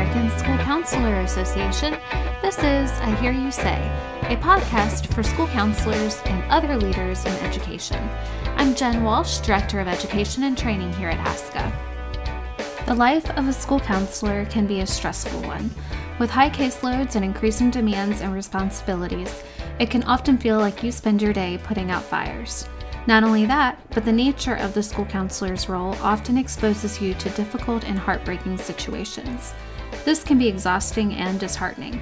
American School Counselor Association, this is I Hear You Say, a podcast for school counselors and other leaders in education. I'm Jen Walsh, Director of Education and Training here at ASCA. The life of a school counselor can be a stressful one. With high caseloads and increasing demands and responsibilities, it can often feel like you spend your day putting out fires. Not only that, but the nature of the school counselor's role often exposes you to difficult and heartbreaking situations. This can be exhausting and disheartening.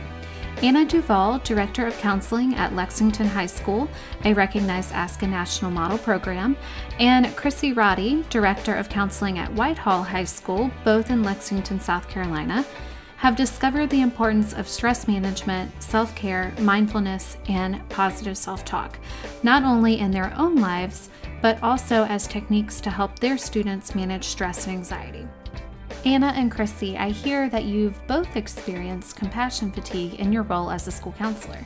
Anna Duval, Director of Counseling at Lexington High School, a recognized ASCA National Model Program, and Chrissy Roddy, Director of Counseling at Whitehall High School, both in Lexington, South Carolina, have discovered the importance of stress management, self care, mindfulness, and positive self talk, not only in their own lives, but also as techniques to help their students manage stress and anxiety. Anna and Chrissy, I hear that you've both experienced compassion fatigue in your role as a school counselor.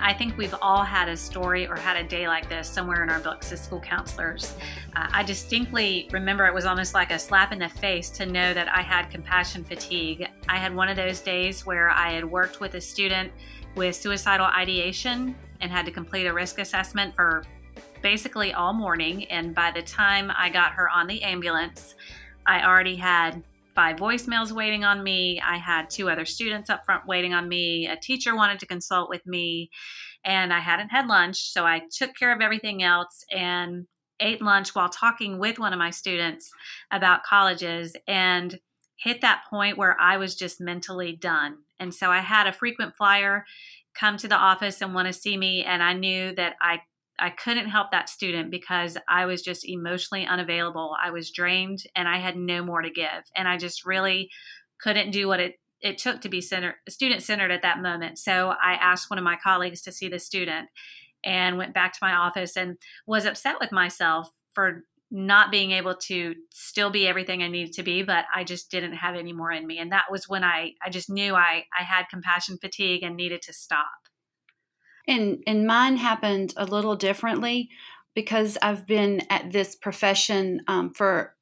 I think we've all had a story or had a day like this somewhere in our books as school counselors. Uh, I distinctly remember it was almost like a slap in the face to know that I had compassion fatigue. I had one of those days where I had worked with a student with suicidal ideation and had to complete a risk assessment for basically all morning. And by the time I got her on the ambulance, I already had five voicemails waiting on me. I had two other students up front waiting on me. A teacher wanted to consult with me, and I hadn't had lunch. So I took care of everything else and ate lunch while talking with one of my students about colleges and hit that point where I was just mentally done. And so I had a frequent flyer come to the office and want to see me, and I knew that I I couldn't help that student because I was just emotionally unavailable. I was drained and I had no more to give. And I just really couldn't do what it, it took to be center, student centered at that moment. So I asked one of my colleagues to see the student and went back to my office and was upset with myself for not being able to still be everything I needed to be, but I just didn't have any more in me. And that was when I, I just knew I, I had compassion fatigue and needed to stop. And and mine happened a little differently because I've been at this profession um, for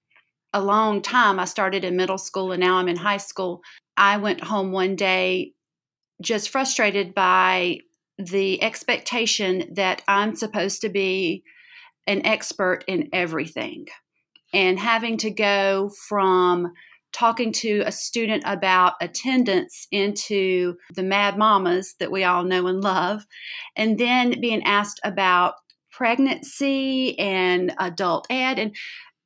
a long time. I started in middle school and now I'm in high school. I went home one day just frustrated by the expectation that I'm supposed to be an expert in everything and having to go from talking to a student about attendance into the mad mamas that we all know and love, and then being asked about pregnancy and adult ed. And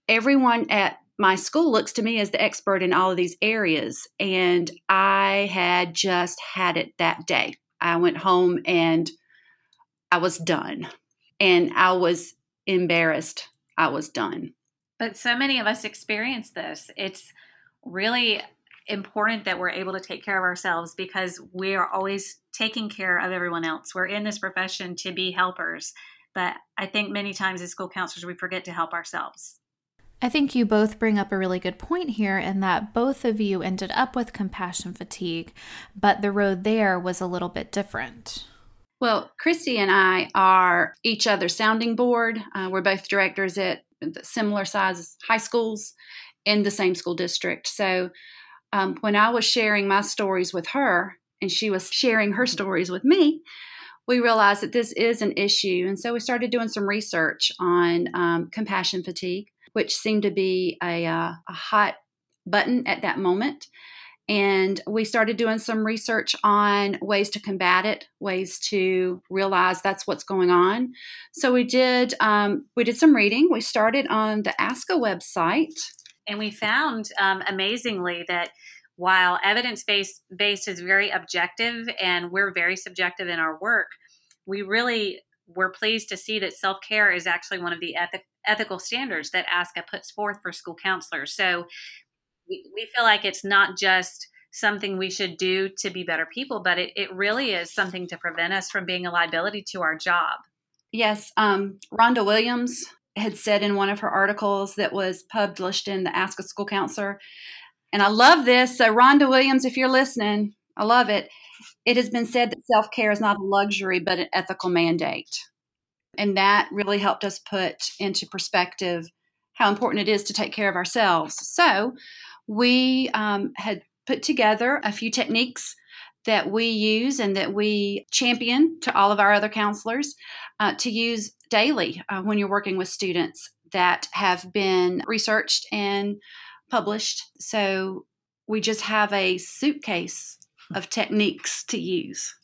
everyone at my school looks to me as the expert in all of these areas. And I had just had it that day. I went home and I was done. And I was embarrassed. I was done. But so many of us experience this. It's really important that we're able to take care of ourselves because we are always taking care of everyone else. We're in this profession to be helpers, but I think many times as school counselors, we forget to help ourselves. I think you both bring up a really good point here in that both of you ended up with compassion fatigue, but the road there was a little bit different. Well, Christy and I are each other's sounding board. Uh, we're both directors at similar size high schools in the same school district. So um, when I was sharing my stories with her and she was sharing her stories with me, we realized that this is an issue. And so we started doing some research on um, compassion fatigue, which seemed to be a, uh, a hot button at that moment. And we started doing some research on ways to combat it, ways to realize that's what's going on. So we did um, we did some reading. We started on the ASCA website, and we found um, amazingly that while evidence based based is very objective and we're very subjective in our work, we really were pleased to see that self care is actually one of the ethical standards that ASCA puts forth for school counselors. So we, we feel like it's not just something we should do to be better people, but it, it really is something to prevent us from being a liability to our job. Yes. Um, Rhonda Williams had said in one of her articles that was published in the ASCA School Counselor. And I love this. So, Rhonda Williams, if you're listening, I love it. It has been said that self care is not a luxury, but an ethical mandate. And that really helped us put into perspective how important it is to take care of ourselves. So, we um, had put together a few techniques that we use and that we champion to all of our other counselors uh, to use daily uh, when you're working with students that have been researched and published. So we just have a suitcase of techniques to use.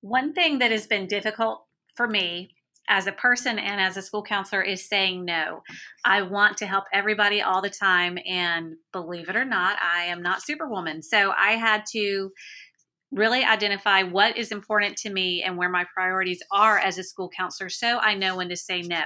One thing that has been difficult for me as a person and as a school counselor is saying no. I want to help everybody all the time. And believe it or not, I am not Superwoman. So I had to really identify what is important to me and where my priorities are as a school counselor so I know when to say no.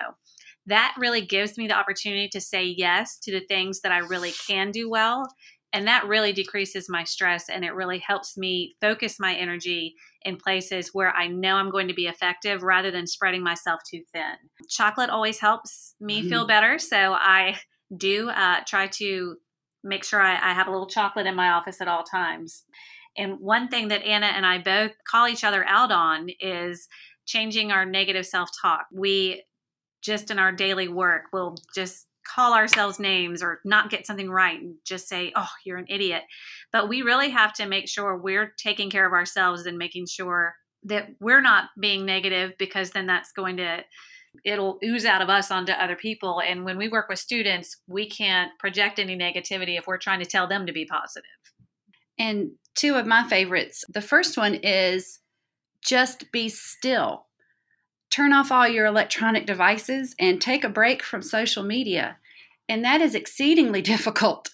That really gives me the opportunity to say yes to the things that I really can do well. And that really decreases my stress and it really helps me focus my energy in places where I know I'm going to be effective rather than spreading myself too thin. Chocolate always helps me mm. feel better. So I do uh, try to make sure I, I have a little chocolate in my office at all times. And one thing that Anna and I both call each other out on is changing our negative self talk. We just in our daily work will just call ourselves names or not get something right and just say, oh, you're an idiot. But we really have to make sure we're taking care of ourselves and making sure that we're not being negative because then that's going to it'll ooze out of us onto other people and when we work with students we can't project any negativity if we're trying to tell them to be positive and two of my favorites. The first one is just be still. Turn off all your electronic devices and take a break from social media. And that is exceedingly difficult.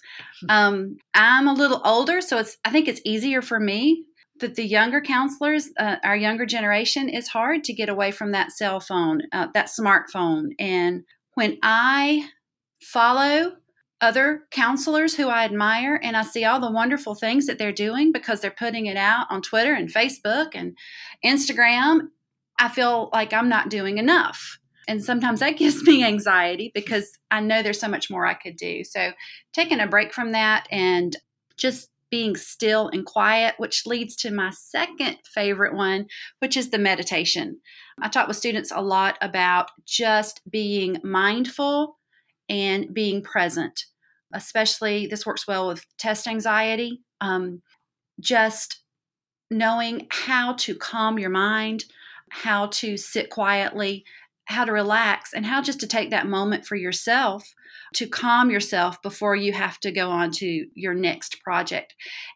Um, I'm a little older, so it's I think it's easier for me. But the younger counselors, uh, our younger generation, is hard to get away from that cell phone, uh, that smartphone. And when I follow other counselors who I admire and I see all the wonderful things that they're doing because they're putting it out on Twitter and Facebook and Instagram, I feel like I'm not doing enough. And sometimes that gives me anxiety because I know there's so much more I could do. So, taking a break from that and just being still and quiet, which leads to my second favorite one, which is the meditation. I talk with students a lot about just being mindful and being present. Especially, this works well with test anxiety. Um, just knowing how to calm your mind, how to sit quietly, how to relax, and how just to take that moment for yourself to calm yourself before you have to go on to your next project.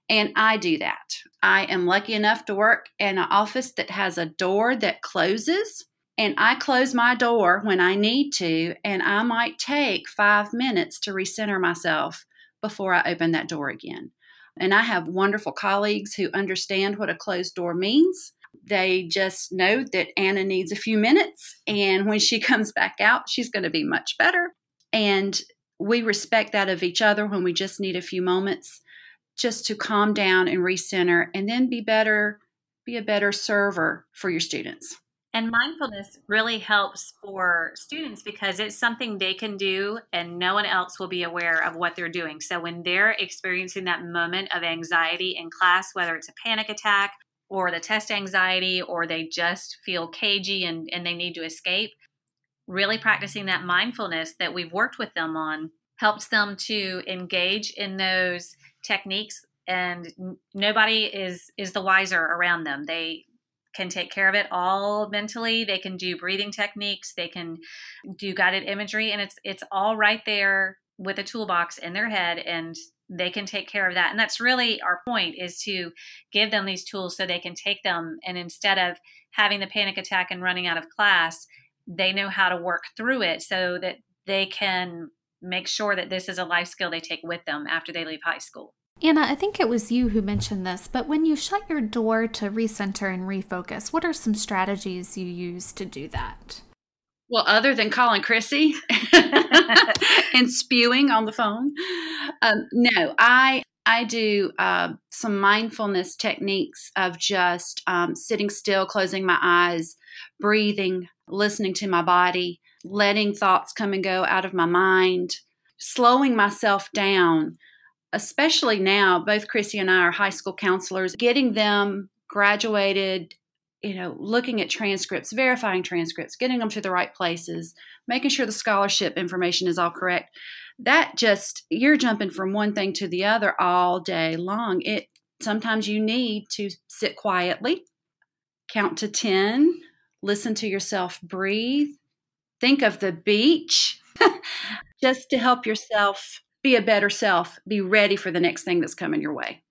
And I do that. I am lucky enough to work in an office that has a door that closes and I close my door when I need to, and I might take five minutes to recenter myself before I open that door again. And I have wonderful colleagues who understand what a closed door means. They just know that Anna needs a few minutes, and when she comes back out, she's going to be much better. And we respect that of each other when we just need a few moments just to calm down and recenter and then be better, be a better server for your students. And mindfulness really helps for students because it's something they can do and no one else will be aware of what they're doing. So when they're experiencing that moment of anxiety in class, whether it's a panic attack or the test anxiety or they just feel cagey and, and they need to escape, really practicing that mindfulness that we've worked with them on helps them to engage in those techniques and nobody is is the wiser around them they can take care of it all mentally. They can do breathing techniques, they can do guided imagery, and it's it's all right there with a toolbox in their head and they can take care of that. And that's really our point is to give them these tools so they can take them and instead of having the panic attack and running out of class, they know how to work through it so that they can make sure that this is a life skill they take with them after they leave high school. Anna, I think it was you who mentioned this, but when you shut your door to recenter and refocus, what are some strategies you use to do that? Well, other than calling Chrissy and spewing on the phone, um, no, I I do uh, some mindfulness techniques of just um, sitting still, closing my eyes, breathing, listening to my body, letting thoughts come and go out of my mind, slowing myself down especially now, both Chrissy and I are high school counselors, getting them graduated, you know, looking at transcripts, verifying transcripts, getting them to the right places, making sure the scholarship information is all correct. that just you're jumping from one thing to the other all day long. It sometimes you need to sit quietly, count to 10, listen to yourself breathe, think of the beach just to help yourself be a better self, be ready for the next thing that's coming your way.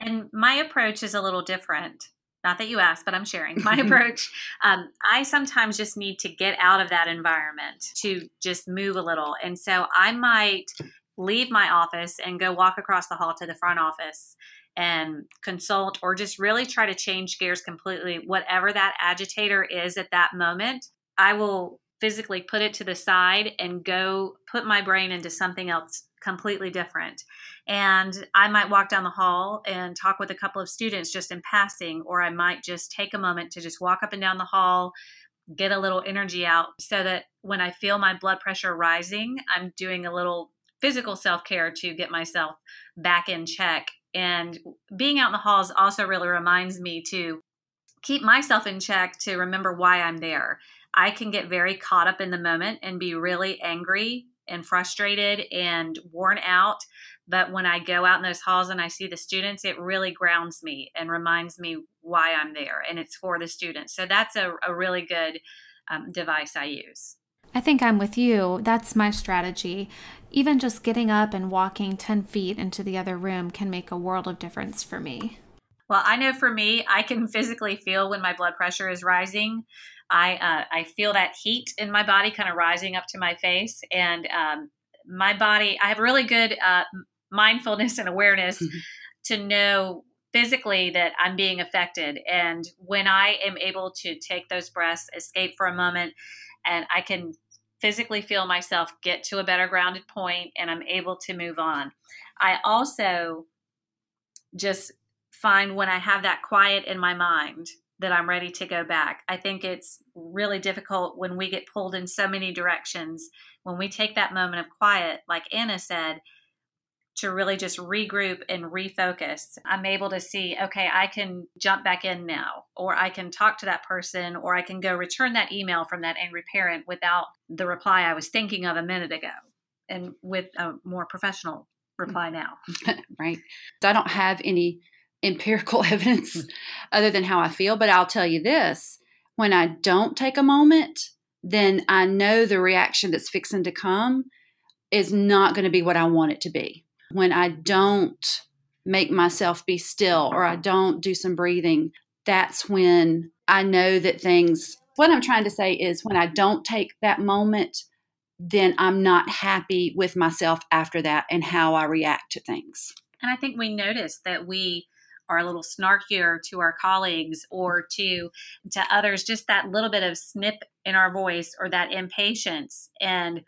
And my approach is a little different. Not that you asked, but I'm sharing my approach. Um, I sometimes just need to get out of that environment to just move a little. And so I might leave my office and go walk across the hall to the front office and consult or just really try to change gears completely. Whatever that agitator is at that moment, I will physically put it to the side and go put my brain into something else completely different. And I might walk down the hall and talk with a couple of students just in passing, or I might just take a moment to just walk up and down the hall, get a little energy out so that when I feel my blood pressure rising, I'm doing a little physical self care to get myself back in check. And being out in the halls also really reminds me to keep myself in check to remember why I'm there. I can get very caught up in the moment and be really angry and frustrated and worn out. But when I go out in those halls and I see the students, it really grounds me and reminds me why I'm there. And it's for the students. So that's a, a really good um, device I use. I think I'm with you. That's my strategy. Even just getting up and walking 10 feet into the other room can make a world of difference for me. Well, I know for me, I can physically feel when my blood pressure is rising. I uh, I feel that heat in my body kind of rising up to my face, and um, my body. I have really good uh, mindfulness and awareness mm-hmm. to know physically that I'm being affected, and when I am able to take those breaths, escape for a moment, and I can physically feel myself get to a better grounded point, and I'm able to move on. I also just find when I have that quiet in my mind that I'm ready to go back. I think it's really difficult when we get pulled in so many directions. When we take that moment of quiet, like Anna said, to really just regroup and refocus, I'm able to see, okay, I can jump back in now, or I can talk to that person, or I can go return that email from that angry parent without the reply I was thinking of a minute ago and with a more professional reply mm. now. right. So I don't have any empirical evidence mm. other than how I feel, but I'll tell you this when I don't take a moment, then I know the reaction that's fixing to come is not going to be what I want it to be. When I don't make myself be still or I don't do some breathing, that's when I know that things, what I'm trying to say is when I don't take that moment, then I'm not happy with myself after that and how I react to things. And I think we notice that we are a little snarkier to our colleagues or to to others just that little bit of snip in our voice or that impatience. And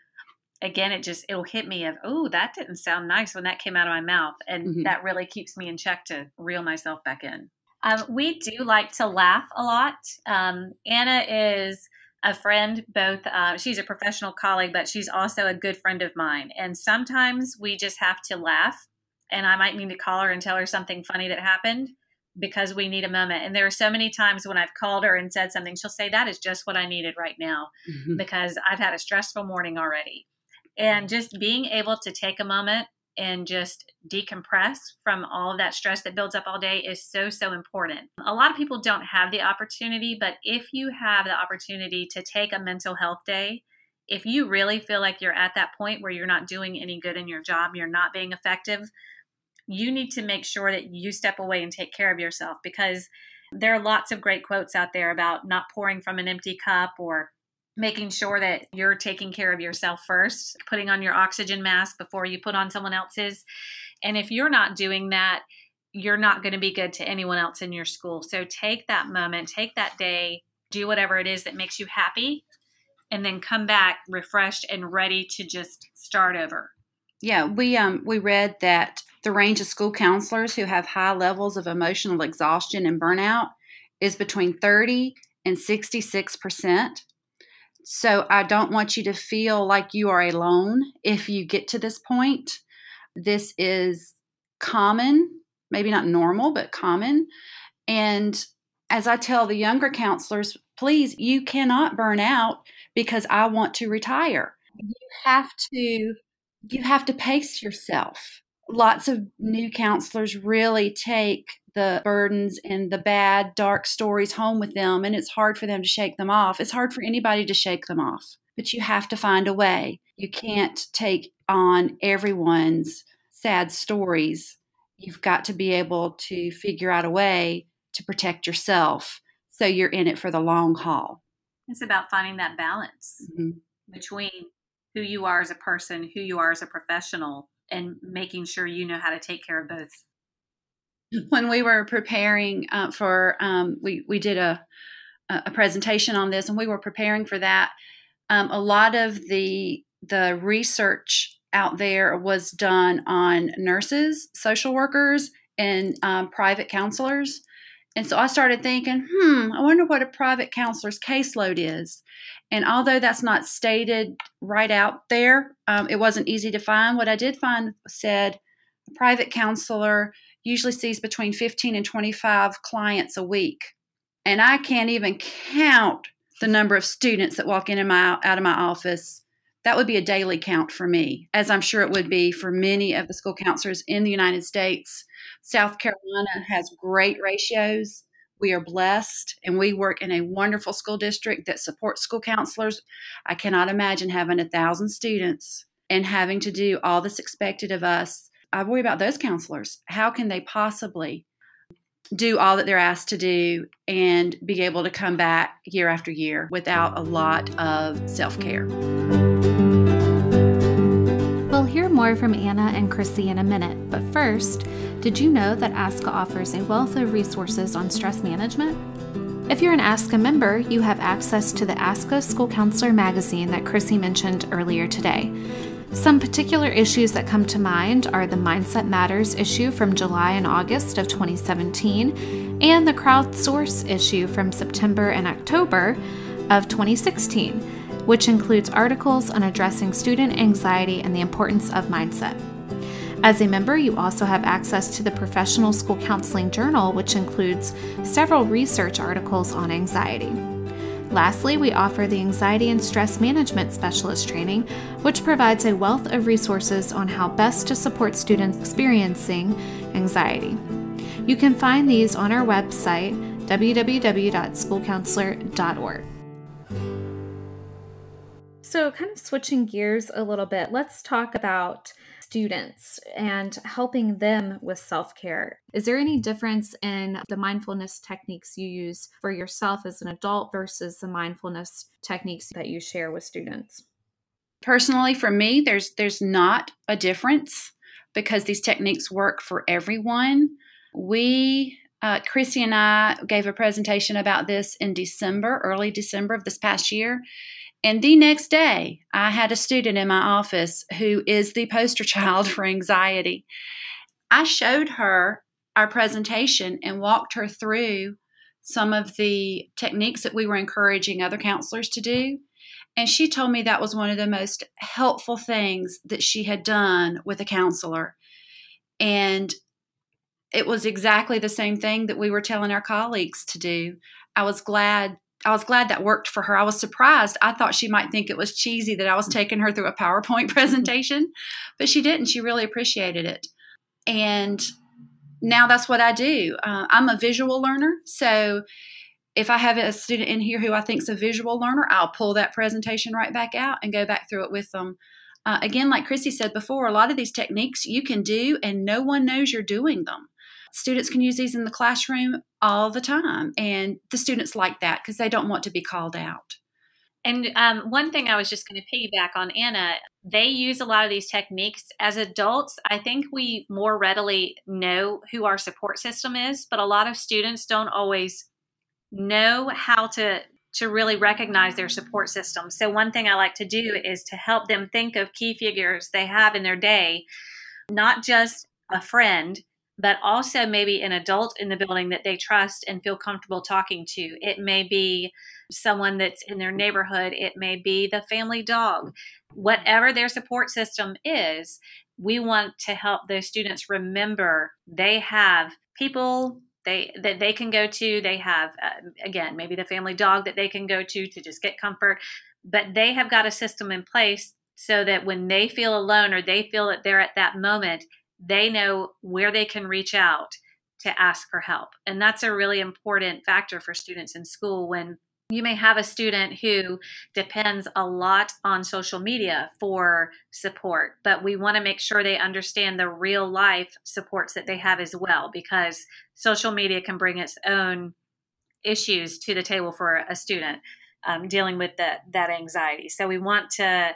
again it just it'll hit me of oh that didn't sound nice when that came out of my mouth. And mm-hmm. that really keeps me in check to reel myself back in. Um, we do like to laugh a lot. Um, anna is a friend both uh, she's a professional colleague but she's also a good friend of mine. And sometimes we just have to laugh and I might need to call her and tell her something funny that happened because we need a moment. And there are so many times when I've called her and said something, she'll say, That is just what I needed right now mm-hmm. because I've had a stressful morning already. And just being able to take a moment and just decompress from all of that stress that builds up all day is so, so important. A lot of people don't have the opportunity, but if you have the opportunity to take a mental health day, if you really feel like you're at that point where you're not doing any good in your job, you're not being effective, you need to make sure that you step away and take care of yourself because there are lots of great quotes out there about not pouring from an empty cup or making sure that you're taking care of yourself first, putting on your oxygen mask before you put on someone else's. And if you're not doing that, you're not going to be good to anyone else in your school. So take that moment, take that day, do whatever it is that makes you happy, and then come back refreshed and ready to just start over. Yeah, we um we read that the range of school counselors who have high levels of emotional exhaustion and burnout is between 30 and 66%. So I don't want you to feel like you are alone if you get to this point. This is common, maybe not normal, but common. And as I tell the younger counselors, please, you cannot burn out because I want to retire. You have to you have to pace yourself. Lots of new counselors really take the burdens and the bad, dark stories home with them, and it's hard for them to shake them off. It's hard for anybody to shake them off, but you have to find a way. You can't take on everyone's sad stories. You've got to be able to figure out a way to protect yourself so you're in it for the long haul. It's about finding that balance mm-hmm. between who you are as a person, who you are as a professional, and making sure you know how to take care of both. When we were preparing uh, for, um, we we did a a presentation on this, and we were preparing for that. Um, a lot of the the research out there was done on nurses, social workers, and um, private counselors. And so I started thinking, hmm, I wonder what a private counselor's caseload is. And although that's not stated right out there, um, it wasn't easy to find. What I did find said a private counselor usually sees between 15 and 25 clients a week. And I can't even count the number of students that walk in and my, out of my office that would be a daily count for me, as I'm sure it would be for many of the school counselors in the United States. South Carolina has great ratios. We are blessed and we work in a wonderful school district that supports school counselors. I cannot imagine having a thousand students and having to do all that's expected of us. I worry about those counselors. How can they possibly do all that they're asked to do and be able to come back year after year without a lot of self care? We'll hear more from Anna and Chrissy in a minute, but first, did you know that ASCA offers a wealth of resources on stress management? If you're an ASCA member, you have access to the ASCA School Counselor magazine that Chrissy mentioned earlier today. Some particular issues that come to mind are the Mindset Matters issue from July and August of 2017 and the Crowdsource issue from September and October of 2016 which includes articles on addressing student anxiety and the importance of mindset. As a member, you also have access to the Professional School Counseling Journal, which includes several research articles on anxiety. Lastly, we offer the Anxiety and Stress Management Specialist Training, which provides a wealth of resources on how best to support students experiencing anxiety. You can find these on our website, www.schoolcounselor.org. So, kind of switching gears a little bit, let's talk about students and helping them with self care. Is there any difference in the mindfulness techniques you use for yourself as an adult versus the mindfulness techniques that you share with students? Personally, for me, there's there's not a difference because these techniques work for everyone. We uh, Chrissy and I gave a presentation about this in December, early December of this past year, and the next day, I had a student in my office who is the poster child for anxiety. I showed her our presentation and walked her through some of the techniques that we were encouraging other counselors to do. And she told me that was one of the most helpful things that she had done with a counselor. And it was exactly the same thing that we were telling our colleagues to do. I was glad I was glad that worked for her. I was surprised. I thought she might think it was cheesy that I was taking her through a PowerPoint presentation, but she didn't. She really appreciated it. And now that's what I do. Uh, I'm a visual learner. So if I have a student in here who I think is a visual learner, I'll pull that presentation right back out and go back through it with them. Uh, again, like Chrissy said before, a lot of these techniques you can do and no one knows you're doing them students can use these in the classroom all the time. And the students like that because they don't want to be called out. And um, one thing I was just going to piggyback on Anna, they use a lot of these techniques as adults. I think we more readily know who our support system is, but a lot of students don't always know how to to really recognize their support system. So one thing I like to do is to help them think of key figures they have in their day, not just a friend, but also maybe an adult in the building that they trust and feel comfortable talking to. It may be someone that's in their neighborhood, it may be the family dog. Whatever their support system is, we want to help those students remember they have people they that they can go to they have uh, again maybe the family dog that they can go to to just get comfort but they have got a system in place so that when they feel alone or they feel that they're at that moment, they know where they can reach out to ask for help. And that's a really important factor for students in school when you may have a student who depends a lot on social media for support, but we want to make sure they understand the real life supports that they have as well, because social media can bring its own issues to the table for a student um, dealing with that that anxiety. So we want to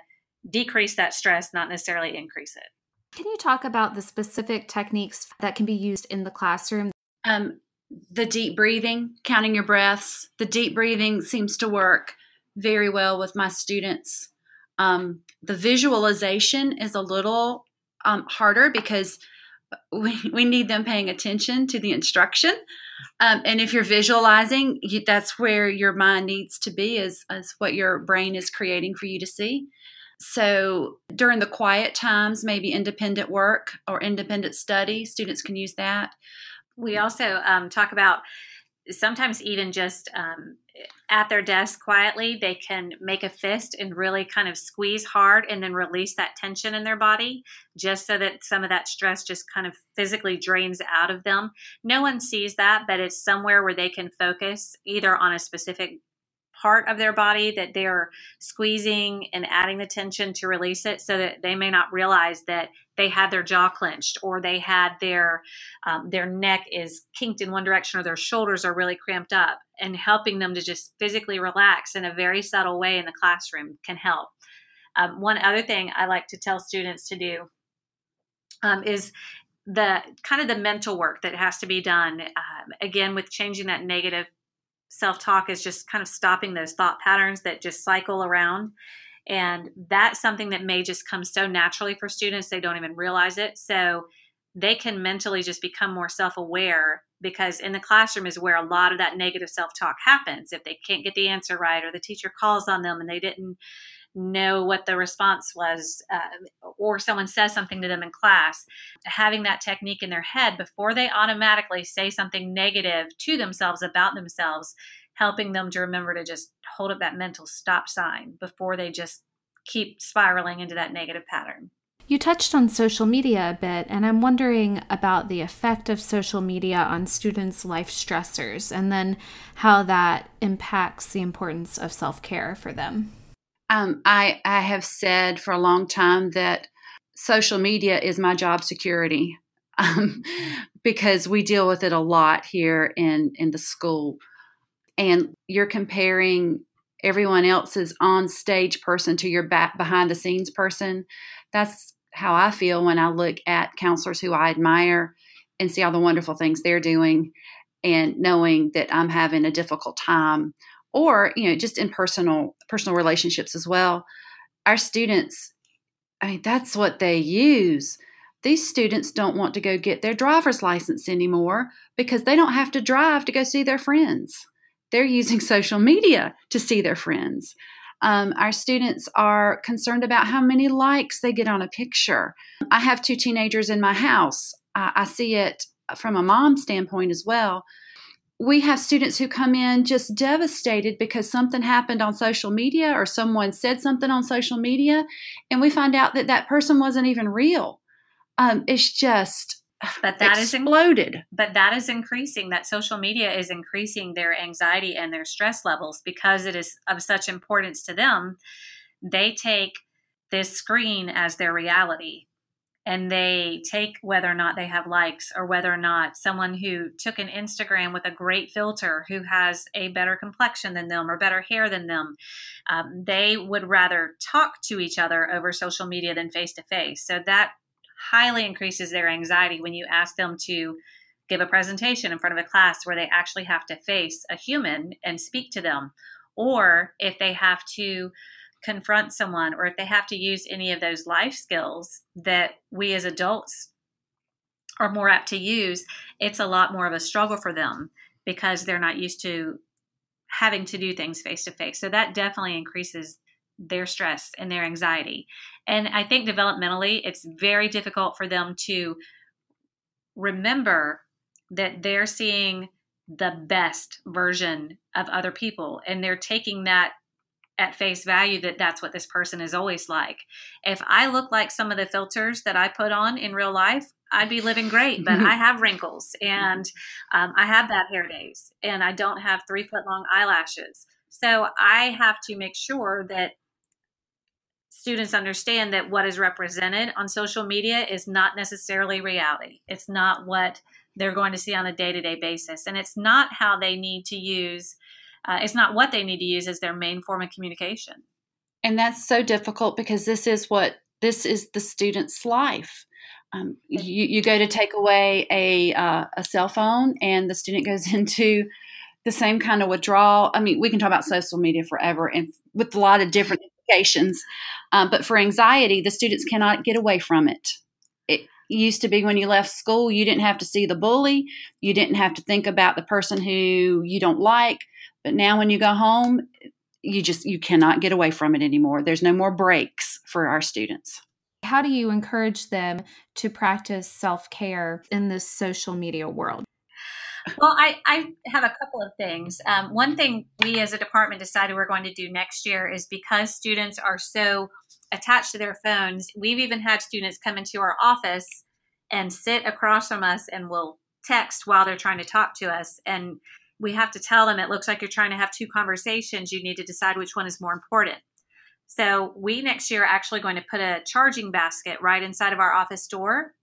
decrease that stress, not necessarily increase it. Can you talk about the specific techniques that can be used in the classroom? Um, the deep breathing, counting your breaths. The deep breathing seems to work very well with my students. Um, the visualization is a little um, harder because we, we need them paying attention to the instruction. Um, and if you're visualizing, you, that's where your mind needs to be, is, is what your brain is creating for you to see. So during the quiet times, maybe independent work or independent study, students can use that. We also um, talk about sometimes even just um, at their desk quietly, they can make a fist and really kind of squeeze hard and then release that tension in their body just so that some of that stress just kind of physically drains out of them. No one sees that, but it's somewhere where they can focus either on a specific part of their body that they're squeezing and adding the tension to release it so that they may not realize that they had their jaw clenched or they had their um, their neck is kinked in one direction or their shoulders are really cramped up and helping them to just physically relax in a very subtle way in the classroom can help. Um, one other thing i like to tell students to do um, is the kind of the mental work that has to be done um, again with changing that negative self talk is just kind of stopping those thought patterns that just cycle around. And that's something that may just come so naturally for students, they don't even realize it. So they can mentally just become more self aware because in the classroom is where a lot of that negative self talk happens. If they can't get the answer right or the teacher calls on them and they didn't know what the response was, uh, or someone says something to them in class, having that technique in their head before they automatically say something negative to themselves about themselves, helping them to remember to just hold up that mental stop sign before they just keep spiraling into that negative pattern. You touched on social media a bit, and I'm wondering about the effect of social media on students' life stressors and then how that impacts the importance of self care for them. Um, I I have said for a long time that social media is my job security um, because we deal with it a lot here in in the school, and you're comparing everyone else's on stage person to your back behind the scenes person. That's how I feel when I look at counselors who I admire and see all the wonderful things they're doing and knowing that I'm having a difficult time or you know just in personal personal relationships as well our students i mean that's what they use. These students don't want to go get their driver's license anymore because they don't have to drive to go see their friends. They're using social media to see their friends. Um, our students are concerned about how many likes they get on a picture. I have two teenagers in my house. I, see it from a mom standpoint as well we have students who come in just devastated because something happened on social media or someone said something on social media and we find out that that person wasn't even real. Um, it's just but that exploded. Is in, but that is increasing that social media is increasing their anxiety and their stress levels because it is of such importance to them. They take this screen as their reality and they take whether or not they have likes or whether or not someone who took an Instagram with a great filter who has a better complexion than them or better hair than them, um, they would rather talk to each other over social media than face to face. So that highly increases their anxiety when you ask them to give a presentation in front of a class where they actually have to face a human and speak to them. Or if they have to confront someone or if they have to use any of those life skills that we as adults are more apt to use, it's a lot more of a struggle for them because they're not used to having to do things face to face. So that definitely increases their stress and their anxiety. And I think developmentally, it's very difficult for them to remember that they're seeing the best version of other people and they're taking that at face value that that's what this person is always like. If I look like some of the filters that I put on in real life, I'd be living great, but I have wrinkles and um, I have bad hair days and I don't have three foot long eyelashes. So I have to make sure that students understand that what is represented on social media is not necessarily reality. It's not what they're going to see on a day to day basis. And it's not how they need to use uh, it's not what they need to use as their main form of communication. And that's so difficult because this is what this is the student's life. Um, you, you go to take away a uh, a cell phone, and the student goes into the same kind of withdrawal. I mean, we can talk about social media forever, and with a lot of different implications. Um, but for anxiety, the students cannot get away from it. It used to be when you left school, you didn't have to see the bully, you didn't have to think about the person who you don't like but now when you go home, you just you cannot get away from it anymore. There's no more breaks for our students. How do you encourage them to practice self-care in this social media world? Well, I, I have a couple of things. Um, one thing we as a department decided we're going to do next year is because students are so attached to their phones, we've even had students come into our office and sit across from us and will text while they're trying to talk to us. And we have to tell them it looks like you're trying to have two conversations. You need to decide which one is more important. So, we next year are actually going to put a charging basket right inside of our office door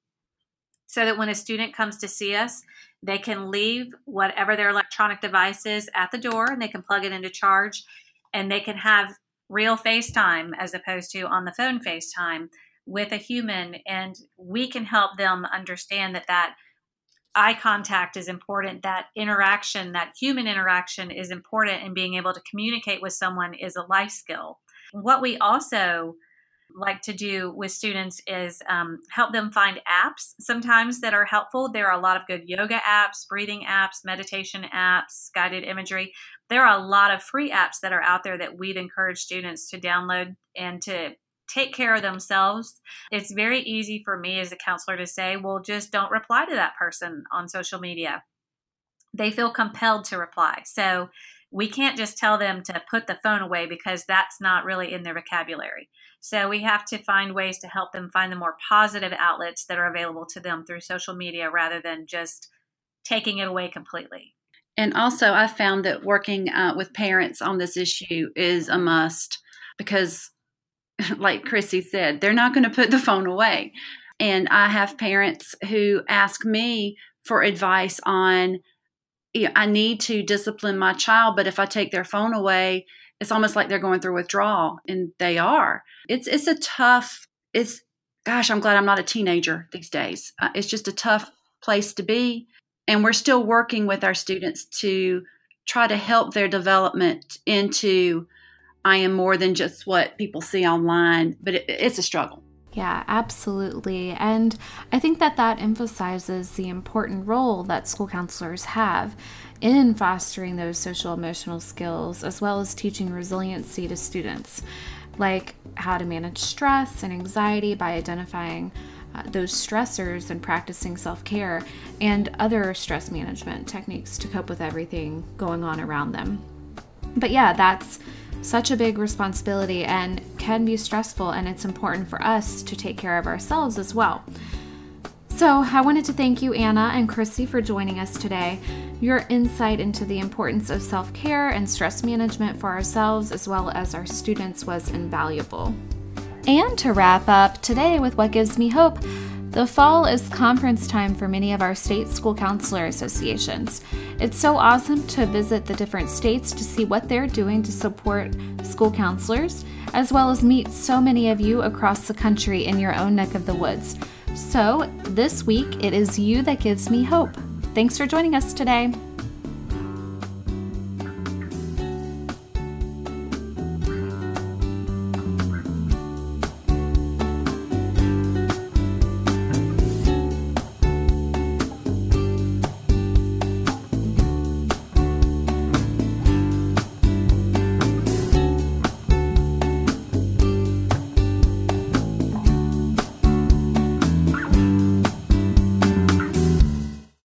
so that when a student comes to see us, they can leave whatever their electronic device is at the door and they can plug it into charge and they can have real FaceTime as opposed to on the phone FaceTime with a human. And we can help them understand that that eye contact is important that interaction that human interaction is important and being able to communicate with someone is a life skill. What we also like to do with students is um, help them find apps sometimes that are helpful. There are a lot of good yoga apps breathing apps meditation apps guided imagery. There are a lot of free apps that are out there that we'd encourage students to download and to take care of themselves. It's very easy for me as a counselor to say, well, just don't reply to that person on social media. They feel compelled to reply. So we can't just tell them to put the phone away because that's not really in their vocabulary. So we have to find ways to help them find the more positive outlets that are available to them through social media rather than just taking it away completely. And also, I found that working uh, with parents on this issue is a must because like Chrissy said, they're not going to put the phone away. And I have parents who ask me for advice on, you know, I need to discipline my child, but if I take their phone away, it's almost like they're going through withdrawal, and they are. It's it's a tough. It's gosh, I'm glad I'm not a teenager these days. Uh, it's just a tough place to be, and we're still working with our students to try to help their development into I am more than just what people see online, but it, it's a struggle. Yeah, absolutely. And I think that that emphasizes the important role that school counselors have in fostering those social emotional skills as well as teaching resiliency to students, like how to manage stress and anxiety by identifying uh, those stressors and practicing self care and other stress management techniques to cope with everything going on around them. But yeah, that's such a big responsibility and can be stressful, and it's important for us to take care of ourselves as well. So, I wanted to thank you, Anna and Christy, for joining us today. Your insight into the importance of self care and stress management for ourselves as well as our students was invaluable. And to wrap up today with what gives me hope, the fall is conference time for many of our state school counselor associations. It's so awesome to visit the different states to see what they're doing to support school counselors, as well as meet so many of you across the country in your own neck of the woods. So, this week, it is you that gives me hope. Thanks for joining us today.